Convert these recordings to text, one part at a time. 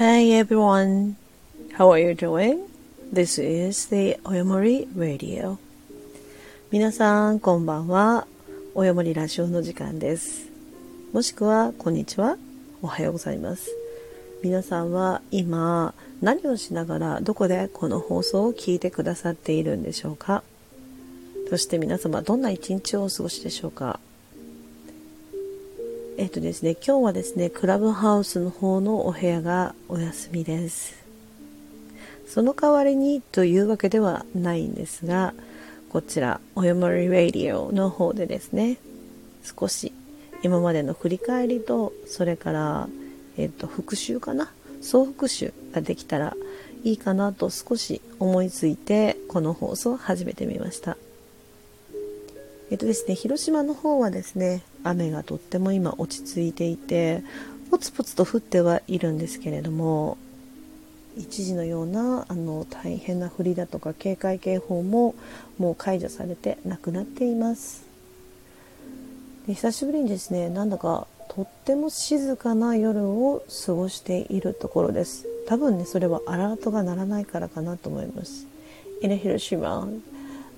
Hey everyone, how are you doing? This is the Oyomori Radio. 皆さん、こんばんは。およもりラジオの時間です。もしくは、こんにちは。おはようございます。皆さんは今、何をしながら、どこでこの放送を聞いてくださっているんでしょうか？そして皆様、どんな一日をお過ごしでしょうか？えっとですね、今日はですね、クラブハウスの方のお部屋がお休みです。その代わりにというわけではないんですが、こちら、およもりラディオの方でですね、少し今までの振り返りと、それから、えっと、復習かな？総復習ができたらいいかなと少し思いついて、この放送を始めてみました。えっとですね、広島の方はですね、雨がとっても今落ち着いていて、ポツポツと降ってはいるんですけれども、一時のようなあの大変な降りだとか警戒警報ももう解除されてなくなっています。で久しぶりにですねなんだかとっても静かな夜を過ごしているところです。多分ねそれはアラートが鳴らないからかなと思います。In Hiroshima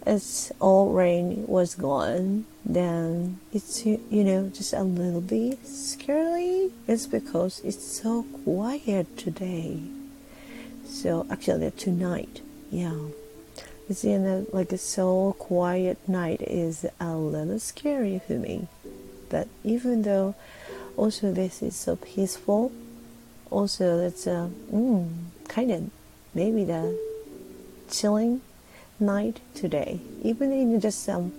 as all rain was gone, then it's you know just a little bit scary. It's because it's so quiet today. So actually tonight, yeah, it's in a like a so quiet night is a little scary for me. But even though also this is so peaceful, also it's a mm, kind of maybe the chilling night today, even in just um,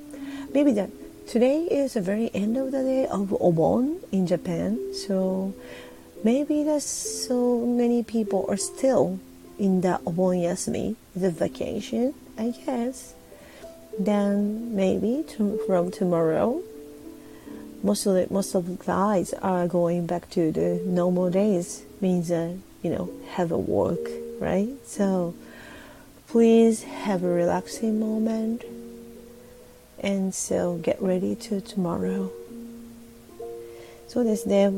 maybe that today is the very end of the day of Obon in Japan, so maybe there's so many people are still in the Obon Yasumi, the vacation, I guess. Then maybe to, from tomorrow, most of the most of the guys are going back to the normal days. Means uh, you know have a work, right? So Please have a relaxing moment and so get ready to tomorrow. そうですね。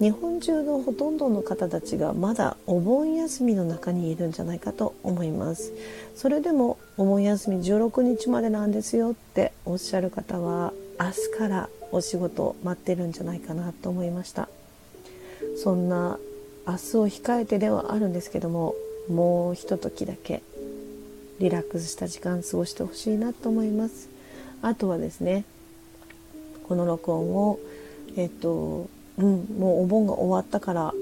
日本中のほとんどの方たちがまだお盆休みの中にいるんじゃないかと思います。それでもお盆休み16日までなんですよっておっしゃる方は明日からお仕事待ってるんじゃないかなと思いました。そんな明日を控えてではあるんですけどももうひとときだけリラックスした時間過ごしてほしいなと思いますあとはですねこの録音をえっとうんもうお盆が終わったから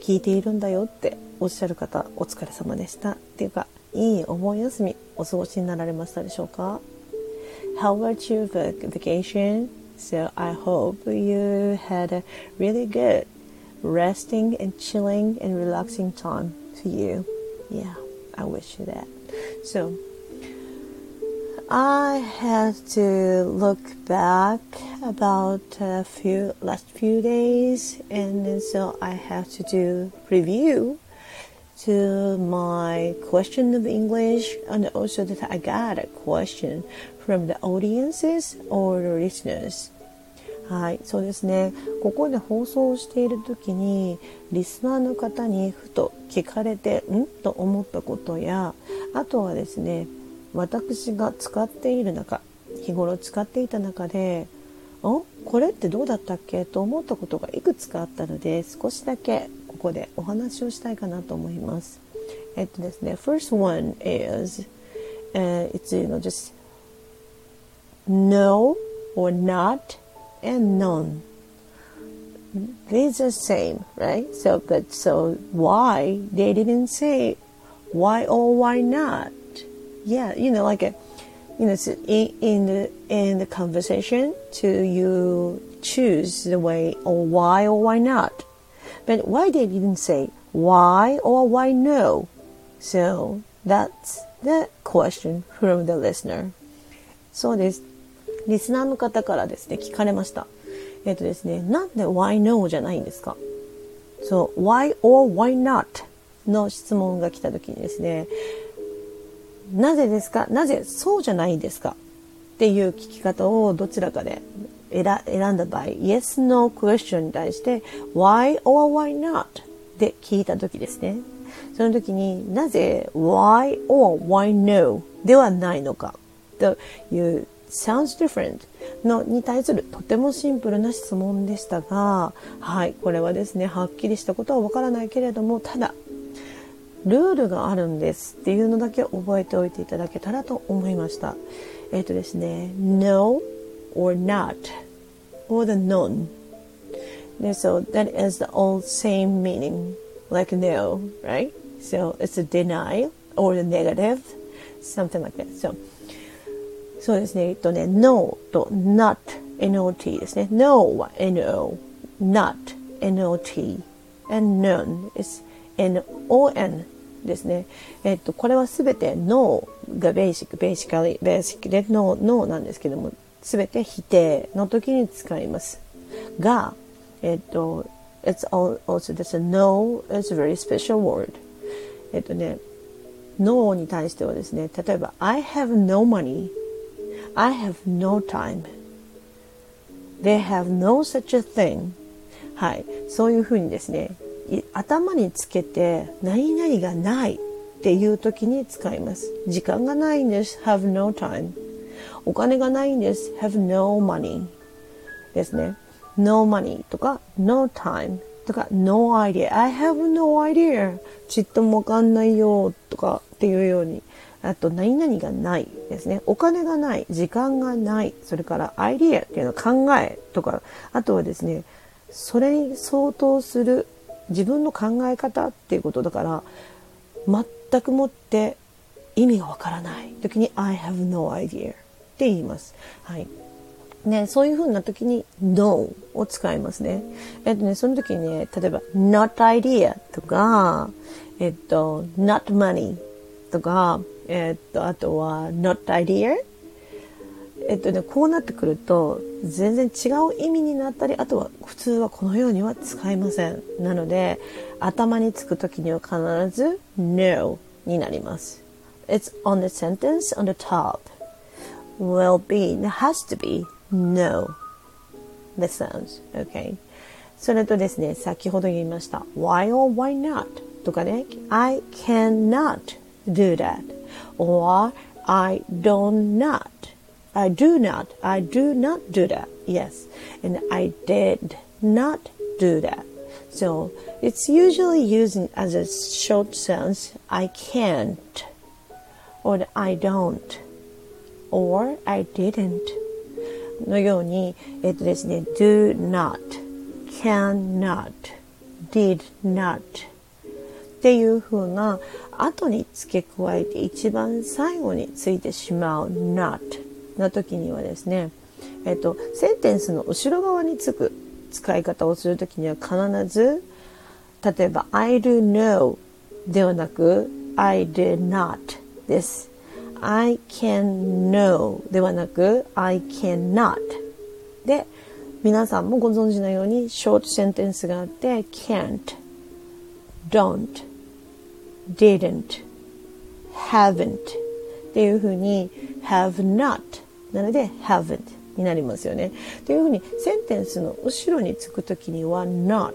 聞いているんだよっておっしゃる方お疲れ様でしたっていうかいいお盆休みお過ごしになられましたでしょうか？How about your vacation? So I hope you had a really good resting and chilling and relaxing time for you. Yeah, I wish you that. So I had to look back about a few last few days, and so I have to do review to my question of English, and also that I got a question from the audiences or the listeners. はい、そうですね。ここで放送している時にリスナーの方にふと聞かれてんと思ったことやあとはですね私が使っている中日頃使っていた中でおこれってどうだったっけと思ったことがいくつかあったので少しだけここでお話をしたいかなと思います。えっとですね First one is、uh, it's you know just no or not and none. These are same, right? So, but so why they didn't say why or why not? Yeah, you know, like a, you know, in, in the in the conversation, to you choose the way or why or why not. But why they didn't say why or why no? So that's the question from the listener. そうです。リスナーの方からですね、聞かれました。えっ、ー、とですね、なんで why no じゃないんですかそう、why or why not の質問が来た時にですね、なぜですか？なぜそうじゃないんですか？っていう聞き方をどちらかで選んだ場合、yes, no question に対して why or why not で聞いた時ですね。その時になぜ？why or why no ではないのかという sounds different のに対するとてもシンプルな質問でしたが、はい、これはですね、はっきりしたことはわからないけれども、ただ、ルールがあるんですっていうのだけ覚えておいていただけたらと思いました。えっ、ー、とですね、no or not or the none. So that is the old same meaning, like no, right? So it's a denial or the negative, something like that. So そうですね。えっとね、no と not, not ですね。no は no, not, not, and none is non ですね。えっと、これはすべて no がベーシック、ベーシカリ、ベーシックで no, no なんですけども、すべて否定の時に使います。が、えっと、it's also, this no is a very special word. えっとね、no に対してはですね、例えば、I have no money I have no time. They have no such a thing. はい。そういうふうにですね、頭につけて、何々がないっていう時に使います。時間がないんです。have no time. お金がないんです。have no money. ですね。no money とか no time とか no idea. I have no idea. ちっともわかんないよとかっていうようにあと、何々がないですね。お金がない、時間がない、それからアイディアっていうのは考えとか、あとはですね、それに相当する自分の考え方っていうことだから、全くもって意味がわからない時に I have no idea って言います。はい。ね、そういう風な時に no を使いますね。えっとね、その時にね、例えば not idea とか、えっと、not money とか、え、っと、あとは not idea えっとね、こうなってくると、全然違う意味になったり、あとは普通はこのようには使いません。なので、頭につくときには必ず no になります。It's on the sentence on the top. Will be, has to be no. The sounds. Okay. それとですね、先ほど言いました。why or why not とかね、I cannot do that. or I don't not. I do not. I do not do that. Yes. And I did not do that. So it's usually using as a short sentence, I can't, or I don't, or I didn't のように、えっとですね、do not, cannot, did not っていう風な後に付け加えて一番最後についてしまう not の時にはですね、えっと、センテンスの後ろ側につく使い方をする時には必ず例えば I do know ではなく I did not です。I can know ではなく I cannot で皆さんもご存知のようにショートセンテンスがあって can't don't didn't, haven't っていうふうに have not なので haven't になりますよね。というふうにセンテンスの後ろにつくときには not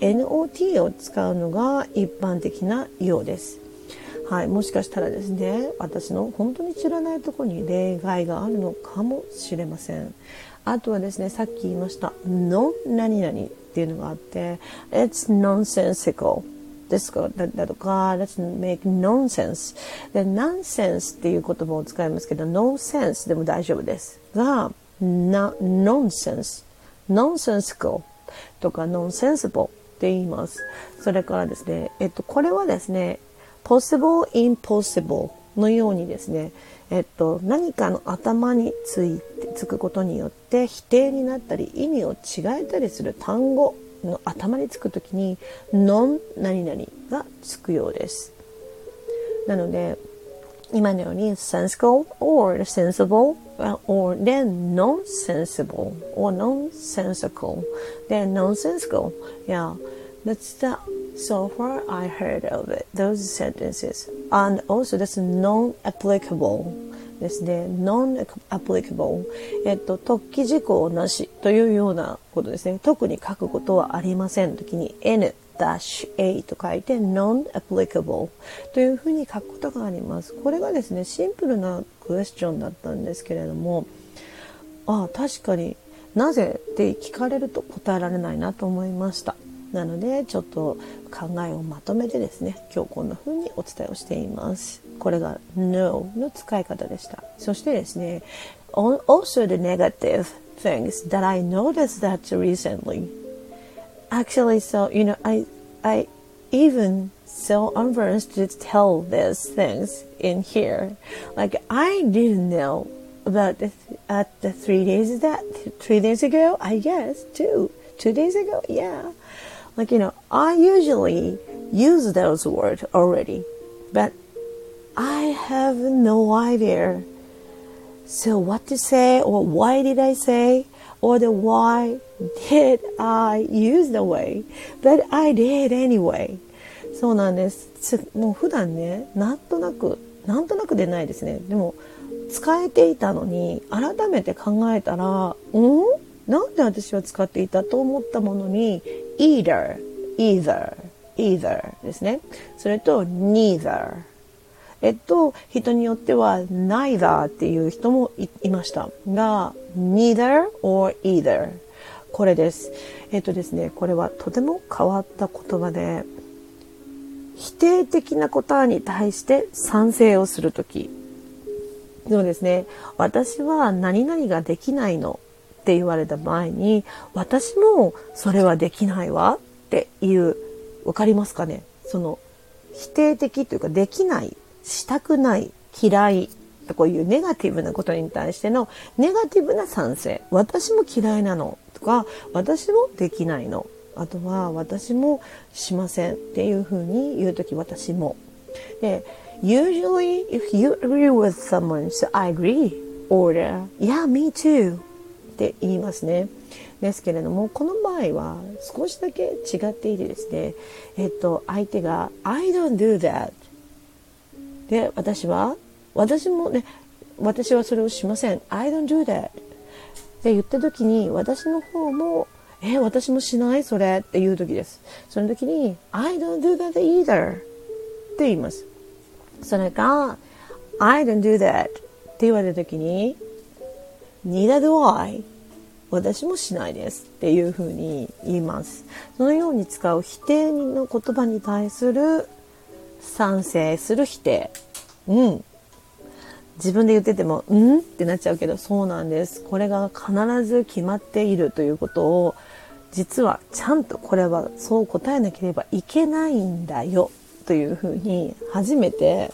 not を使うのが一般的なようです。はい、もしかしたらですね、私の本当に知らないところに例外があるのかもしれません。あとはですね、さっき言いました、no 何々っていうのがあって、it's nonsensical ですかだだとか、let's make nonsense。で、nonsense っていう言葉を使いますけど、no sense でも大丈夫です。が、な、nonsense、nonsensical とか nonsensible って言います。それからですね、えっと、これはですね、possible, impossible のようにですね、えっと、何かの頭について、つくことによって否定になったり意味を違えたりする単語の頭につくときに non 何々がつくようです。なので、今のように sensible or sensible or then nonsensible or nonsensical then nonsensical yeah that's the so far I heard of it those sentences and also that's non-applicable ですね、non-applicable、えっと、特記事項なしというようなことですね。特に書くことはありません時に N -a と書いて non-applicable というふうに書くことがあります。これがですね、シンプルなクエスチョンだったんですけれども、ああ、確かになぜって聞かれると答えられないなと思いました。なのでちょっと考えをまとめてですね今日こんな風にお伝えをしていますこれが No の使い方でしたそしてですね also the negative things that I noticed that recently actually so you know I I even so embarrassed to tell these things in here like I didn't know about the, at the three days that three days ago I guess two two days ago yeah like, you know, I usually use those words already, but I have no idea. So what to say or why did I say or the why did I use the way, but I did anyway. そうなんです。もう普段ね、なんとなく、なんとなくでないですね。でも、使えていたのに、改めて考えたら、うんなんで私は使っていたと思ったものに either, either, either ですね。それと neither。えっと、人によっては neither っていう人もいました。が neither or either これです。えっとですね、これはとても変わった言葉で否定的な答えに対して賛成をするときそうですね、私は何々ができないのって言われた場合に、私もそれはできないわ。っていう、わかりますかね？その、否定的というか、できない、したくない、嫌い、こういうネガティブなことに対してのネガティブな賛成。私も嫌いなのとか、私もできないの。あとは、私もしませんっていうふうに言うとき、私も。で、usually if you agree with someone, so I agree. Or, yeah, me too. って言いますね。ですけれども、この場合は少しだけ違っていてですね、えっと、相手が I don't do that で、私は、私もね、私はそれをしません。I don't do that で言った時に、私の方も、え、私もしない？それっていう時です。その時に、I don't do that either って言います。それが、I don't do that って言われた時に、neither do I 私もしないですっていうふうに言います。そのように使う否定の言葉に対する賛成する否定。うん。自分で言ってても、うん？ってなっちゃうけど、そうなんです。これが必ず決まっているということを、実はちゃんとこれはそう答えなければいけないんだよというふうに初めて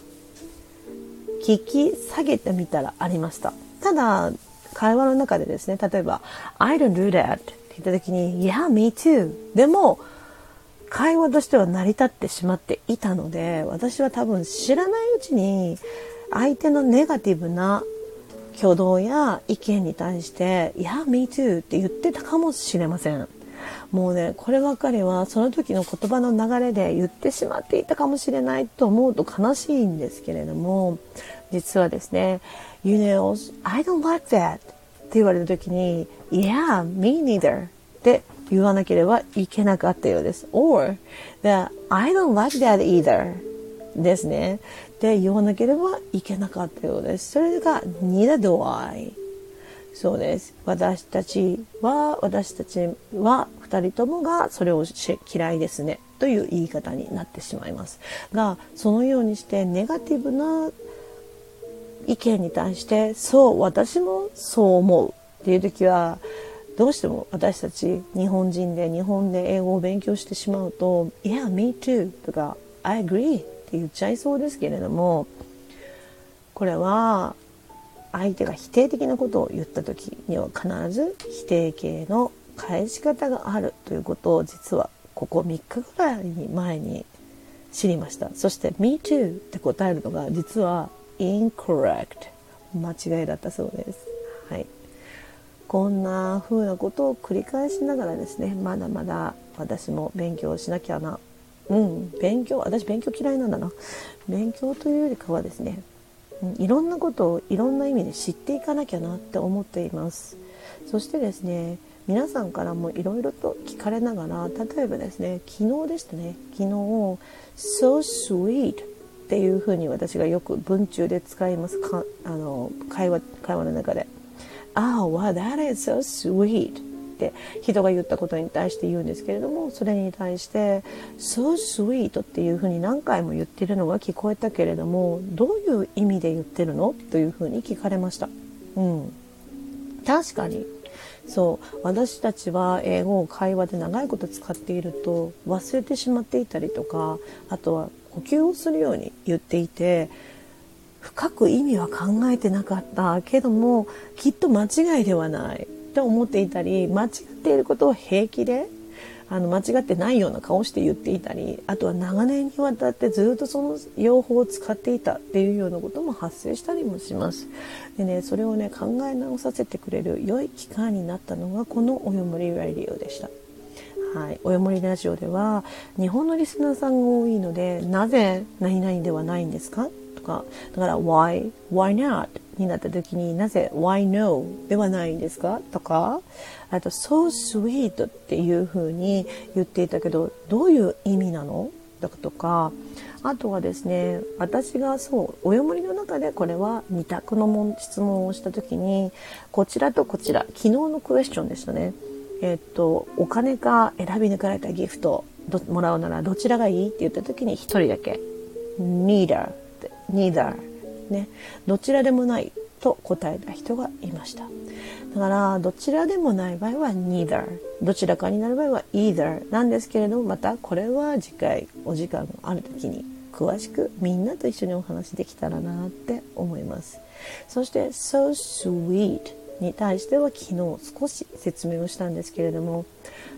聞き下げてみたらありました。ただ、会話の中でですね、例えば、I don't do that って言った時に、Yeah, me too. でも、会話としては成り立ってしまっていたので、私は多分知らないうちに、相手のネガティブな挙動や意見に対して、Yeah, me too って言ってたかもしれません。もうね、こればかりはその時の言葉の流れで言ってしまっていたかもしれないと思うと悲しいんですけれども、実はですね、You know, I don't like that って言われた時に Yeah, me neither って言わなければいけなかったようです。or that I don't like that either ですね。で言わなければいけなかったようです。それが neither do I そうです。私たちは、私たちは二人ともがそれを嫌いですね。という言い方になってしまいます。が、そのようにしてネガティブな意見に対してそう私もそう思うっていう時はどうしても私たち日本人で日本で英語を勉強してしまうと「Yeah, me too」とか「I agree」って言っちゃいそうですけれどもこれは相手が否定的なことを言った時には必ず否定形の返し方があるということを実はここ3日ぐらい前に知りましたそして「Me too」って答えるのが実は incorrect 間違いだったそうです。はい。こんな風なことを繰り返しながらですね、まだまだ私も勉強しなきゃな。うん、勉強、私勉強嫌いなんだな。勉強というよりかはですね、うん、いろんなことをいろんな意味で知っていかなきゃなって思っています。そしてですね、皆さんからもいろいろと聞かれながら例えばですね昨日でしたね昨日「so sweet」っていうふうに私がよく文中で使いますかあの会話会話の中で「ああ、wow, that is so sweet」って人が言ったことに対して言うんですけれどもそれに対して「so sweet」っていうふうに何回も言ってるのが聞こえたけれどもどういう意味で言ってるの？というふうに聞かれました。うん、確かに。そう。私たちは英語を会話で長いこと使っていると忘れてしまっていたりとかあとは呼吸をするように言っていて深く意味は考えてなかったけどもきっと間違いではない。と思っていたり間違っていることを平気であの間違ってないような顔して言っていたりあとは長年にわたってずっとその用法を使っていたっていうようなことも発生したりもします。でねそれをね考え直させてくれる良い機会になったのがこの「およもりラディオ」でした。はい、およもりラジオでは日本のリスナーさんが多いのでなぜ何々ではないんですか？か。だから why? Why not? になった時になぜ Why no? ではないんですか？とか。あと So sweet っていう風に言っていたけどどういう意味なの？とか。あとはですね私がそうおよもりの中でこれは2択の質問をした時にこちらとこちら昨日のクエスチョンでしたね。えっとお金か選び抜かれたギフトもらうならどちらがいい？って言った時に1人だけ。Neither neither ね、どちらでもないと答えた人がいました。だからどちらでもない場合は neither どちらかになる場合は either なんですけれどもまたこれは次回お時間がある時に詳しくみんなと一緒にお話できたらなって思います。そして so sweet に対しては昨日少し説明をしたんですけれども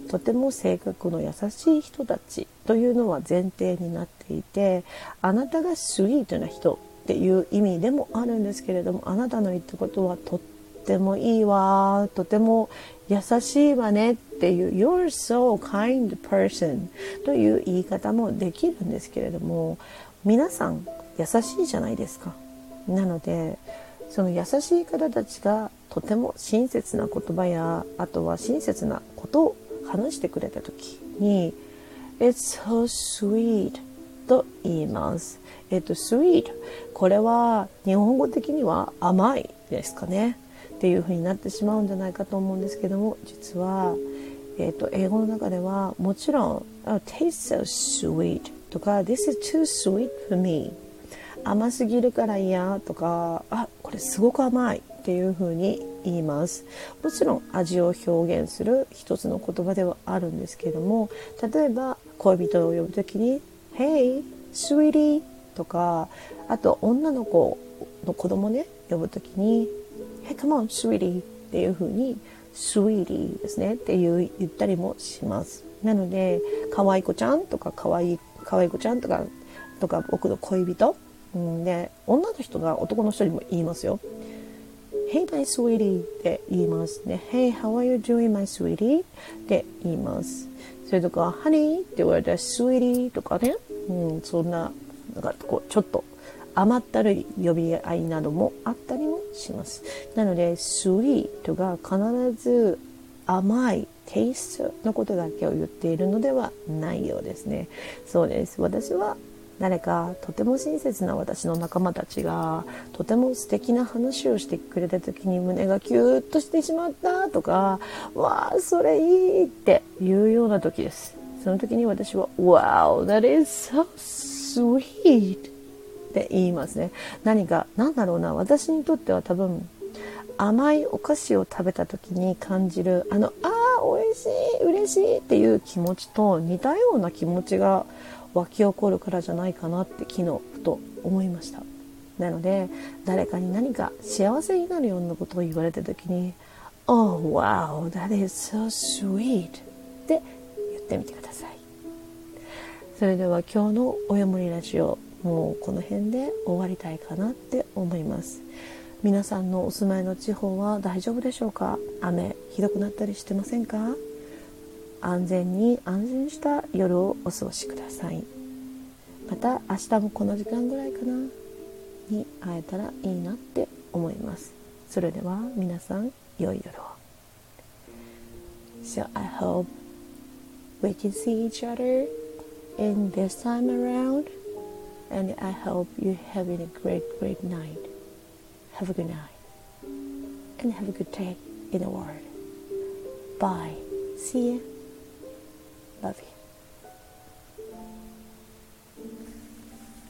とても性格の優しい人たちというのは前提になっていてあなたがスイートな人っていう意味でもあるんですけれどもあなたの言ったことはとってもいいわとても優しいわねっていう You're so kind person という言い方もできるんですけれども皆さん優しいじゃないですか。なのでその優しい方たちがとても親切な言葉やあとは親切なことを話してくれた時に It's so sweet と言います。えっと、sweet。これは日本語的には甘いですかね。っていう風になってしまうんじゃないかと思うんですけども、実は、えっと、英語の中ではもちろん、oh, taste so sweet とか、this is too sweet for me 甘すぎるから嫌とか、あ、これすごく甘いっていう風に言います。もちろん味を表現する一つの言葉ではあるんですけども、例えば恋人を呼ぶ時に Hey, sweetie とか、あと女の子の子供ね、呼ぶときに Hey, come on, sweetie っていう風に sweetie ですねっていう言ったりもします。なので、可愛い子ちゃんとか可愛い、可愛い子ちゃんとか、とか僕の恋人、で、女の人が男の人にも言いますよ。Hey my sweetie って言いますね。Hey how are you doing my sweetie? って言います。それとか、ハニーって言われたら、スウィリーとかね、うん、そんな、なんかこう、ちょっと甘ったるい呼び合いなどもあったりもします。なので、スウィートが必ず甘いテイストのことだけを言っているのではないようですね。そうです。私は誰かとても親切な私の仲間たちがとても素敵な話をしてくれた時に胸がキューッとしてしまったとかわあそれいいっていうような時です。その時に私は Wow that is so sweet って言いますね。何か何だろうな。私にとっては多分甘いお菓子を食べた時に感じるあのああ美味しい嬉しいっていう気持ちと似たような気持ちが湧き起こるからじゃないかなって昨日ふと思いました。なので誰かに何か幸せになるようなことを言われた時に「Oh wow that is so sweet」って言ってみてください。それでは今日の「おやもりラジオ」もうこの辺で終わりたいかなって思います。皆さんのお住まいの地方は大丈夫でしょうか？雨ひどくなったりしてませんか？安全に安全した夜をお過ごしくださいまた明日もこの時間ぐらいかなに会えたらいいなって思いますそれでは皆さん良い夜を So I hope we can see each other in this time around and I hope you're having a great great night have a good night and have a good day in the world bye see ya Love you.